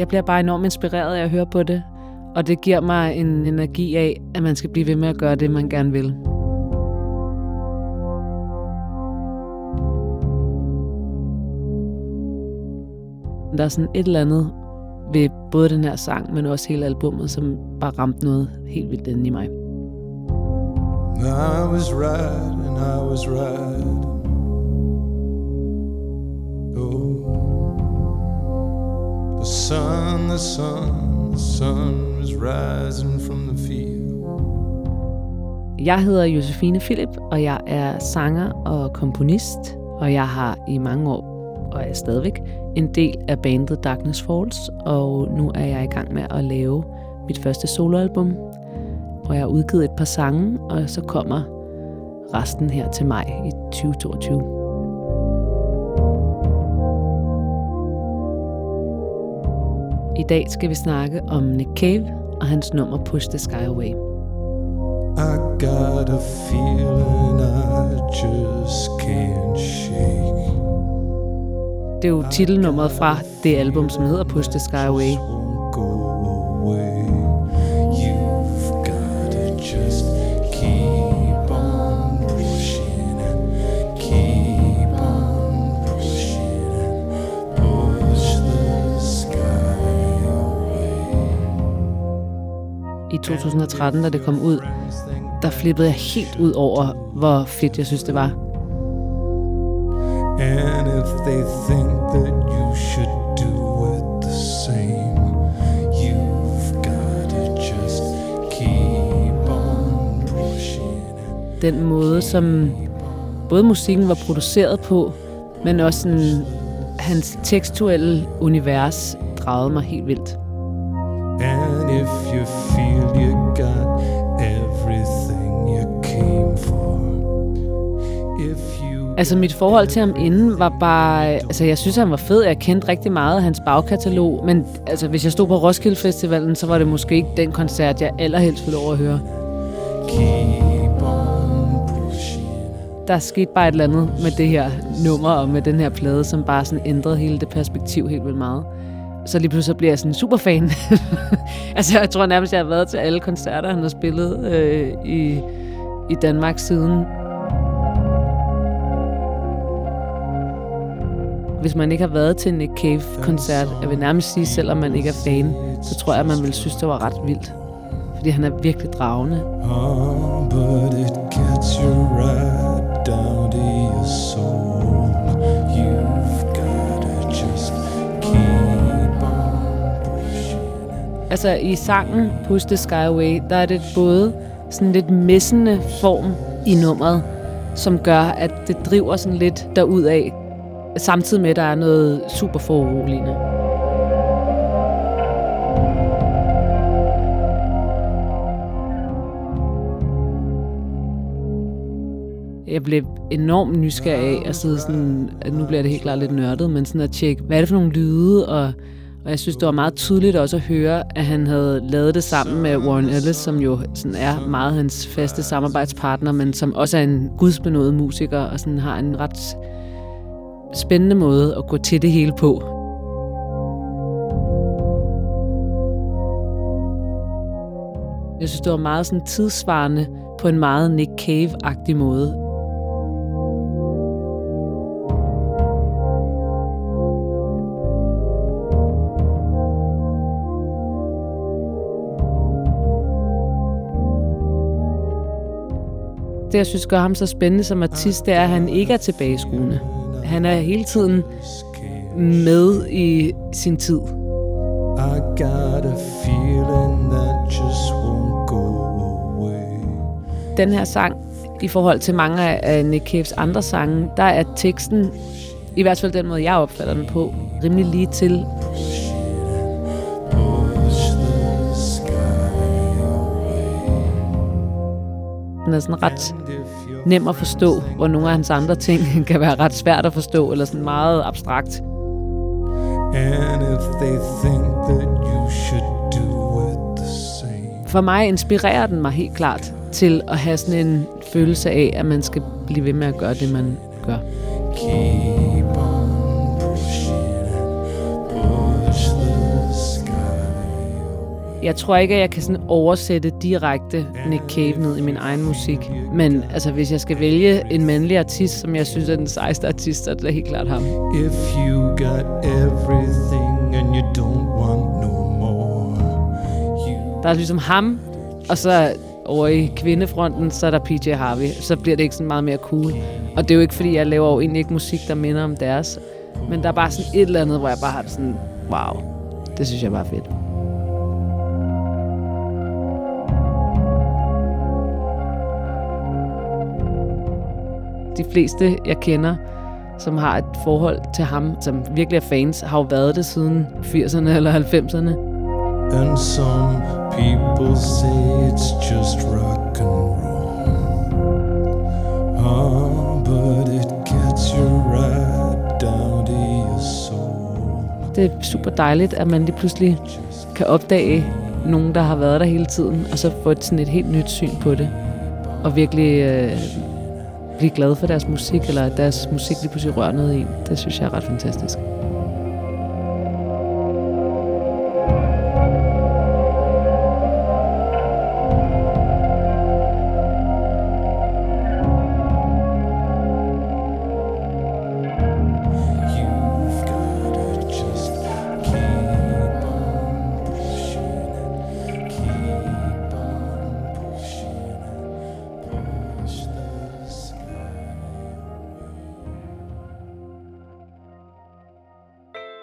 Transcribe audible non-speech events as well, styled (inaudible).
jeg bliver bare enormt inspireret af at høre på det. Og det giver mig en energi af, at man skal blive ved med at gøre det, man gerne vil. Der er sådan et eller andet ved både den her sang, men også hele albummet, som bare ramte noget helt vildt inde i mig. I was right and I was right. The sun, the sun, the sun was rising from the field. Jeg hedder Josefine Philip, og jeg er sanger og komponist, og jeg har i mange år, og er stadigvæk, en del af bandet Darkness Falls, og nu er jeg i gang med at lave mit første soloalbum, og jeg har udgivet et par sange, og så kommer resten her til maj i 2022. I dag skal vi snakke om Nick Cave og hans nummer Push the Sky Away. I got a feeling I just can't shake. Det er jo titelnummeret fra det album, som hedder Push the Sky Away. 2013, da det kom ud, der flippede jeg helt ud over, hvor fedt jeg synes, det var. And if they think that you should do it the same, you've got to just keep on pushing. Den måde, som både musikken var produceret på, men også sådan, hans tekstuelle univers dragede mig helt vildt. And if you feel got everything you came for, if you Altså mit forhold til ham inden var bare, altså jeg synes han var fed, jeg kendte rigtig meget af hans bagkatalog, men altså hvis jeg stod på Roskilde Festivalen, så var det måske ikke den koncert, jeg allerhelst ville over at høre. Der skete bare et eller andet med det her nummer og med den her plade, som bare sådan ændrede hele det perspektiv helt vildt meget. Så lige pludselig bliver jeg sådan en superfan. (laughs) altså jeg tror nærmest, jeg har været til alle koncerter, han har spillet øh, i, i Danmark siden Hvis man ikke har været til en Nick Cave-koncert, jeg vil nærmest sige, selvom man ikke er fan, så tror jeg, at man vil synes, det var ret vildt. Fordi han er virkelig dragende. Oh, but it gets you right down to your soul. Altså i sangen Push the Sky Away, der er det både sådan lidt messende form i nummeret, som gør, at det driver sådan lidt derud af samtidig med, at der er noget super foruroligende. jeg blev enormt nysgerrig af at sidde sådan, at nu bliver det helt klart lidt nørdet, men sådan at tjekke, hvad er det for nogle lyde, og, og jeg synes, det var meget tydeligt også at høre, at han havde lavet det sammen med Warren Ellis, som jo sådan er meget hans faste samarbejdspartner, men som også er en gudsbenået musiker, og sådan har en ret spændende måde at gå til det hele på. Jeg synes, det var meget sådan tidsvarende på en meget Nick Cave-agtig måde. Det, jeg synes gør ham så spændende som artist, det er, at han ikke er tilbageskuende. Han er hele tiden med i sin tid. I got a feeling that just won't go away. Den her sang, i forhold til mange af Nick Caves andre sange, der er teksten, i hvert fald den måde, jeg opfatter den på, rimelig lige til. Den er sådan ret nem at forstå, hvor nogle af hans andre ting (laughs) kan være ret svært at forstå, eller sådan meget abstrakt. And if they think that you should do it the same. For mig inspirerer den mig helt klart til at have sådan en følelse af, at man skal blive ved med at gøre det, man gør. Keep Jeg tror ikke, at jeg kan sådan oversætte direkte Nick Cave ned i min egen musik. Men altså, hvis jeg skal vælge en mandlig artist, som jeg synes er den sejeste artist, så er det helt klart ham. If you got everything and you don't want no more, you Der er ligesom ham, og så over i kvindefronten, så er der PJ Harvey. Så bliver det ikke sådan meget mere cool. Og det er jo ikke, fordi jeg laver jo egentlig ikke musik, der minder om deres. Men der er bare sådan et eller andet, hvor jeg bare har det sådan, wow, det synes jeg bare er fedt. De fleste, jeg kender, som har et forhold til ham, som virkelig er fans, har jo været det siden 80'erne eller 90'erne. and some people say it's just rock and roll. Ah, but it gets you right down to your soul. Det er super dejligt, at man lige pludselig kan opdage nogen, der har været der hele tiden, og så få et, sådan et helt nyt syn på det. Og virkelig øh, blive glad for deres musik, eller at deres musik lige pludselig rører noget i en. Det synes jeg er ret fantastisk.